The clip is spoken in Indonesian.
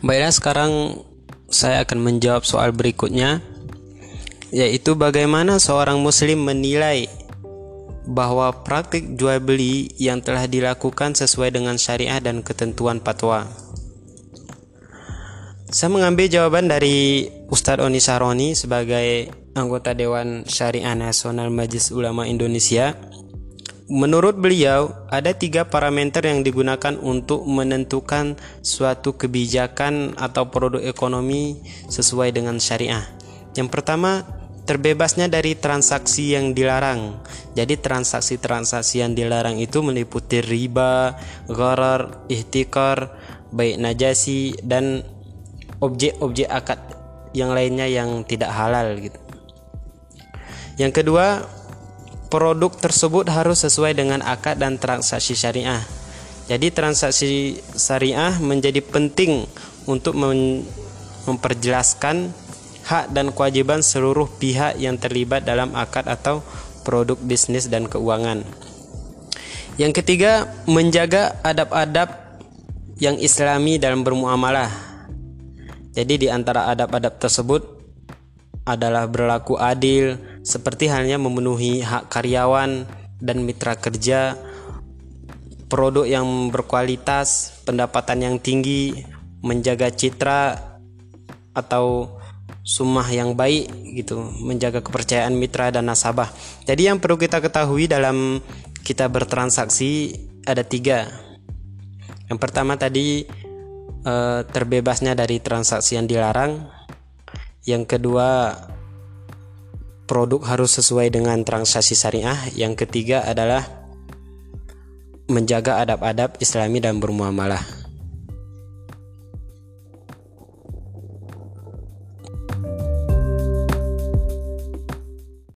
Baiklah sekarang saya akan menjawab soal berikutnya yaitu bagaimana seorang muslim menilai bahwa praktik jual beli yang telah dilakukan sesuai dengan syariah dan ketentuan fatwa. Saya mengambil jawaban dari Ustadz Oni Saroni sebagai anggota Dewan Syariah Nasional Majelis Ulama Indonesia. Menurut beliau, ada tiga parameter yang digunakan untuk menentukan suatu kebijakan atau produk ekonomi sesuai dengan syariah. Yang pertama, terbebasnya dari transaksi yang dilarang. Jadi transaksi-transaksi yang dilarang itu meliputi riba, gharar, ihtikar, baik najasi dan objek-objek akad yang lainnya yang tidak halal gitu. Yang kedua, produk tersebut harus sesuai dengan akad dan transaksi syariah. Jadi transaksi syariah menjadi penting untuk memperjelaskan hak dan kewajiban seluruh pihak yang terlibat dalam akad atau produk bisnis dan keuangan. Yang ketiga, menjaga adab-adab yang islami dalam bermuamalah. Jadi di antara adab-adab tersebut adalah berlaku adil, seperti halnya memenuhi hak karyawan dan mitra kerja, produk yang berkualitas, pendapatan yang tinggi, menjaga citra atau sumah yang baik gitu, menjaga kepercayaan mitra dan nasabah. Jadi yang perlu kita ketahui dalam kita bertransaksi ada tiga. Yang pertama tadi eh, terbebasnya dari transaksi yang dilarang. Yang kedua produk harus sesuai dengan transaksi syariah. Yang ketiga adalah menjaga adab-adab Islami dan bermuamalah.